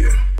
you.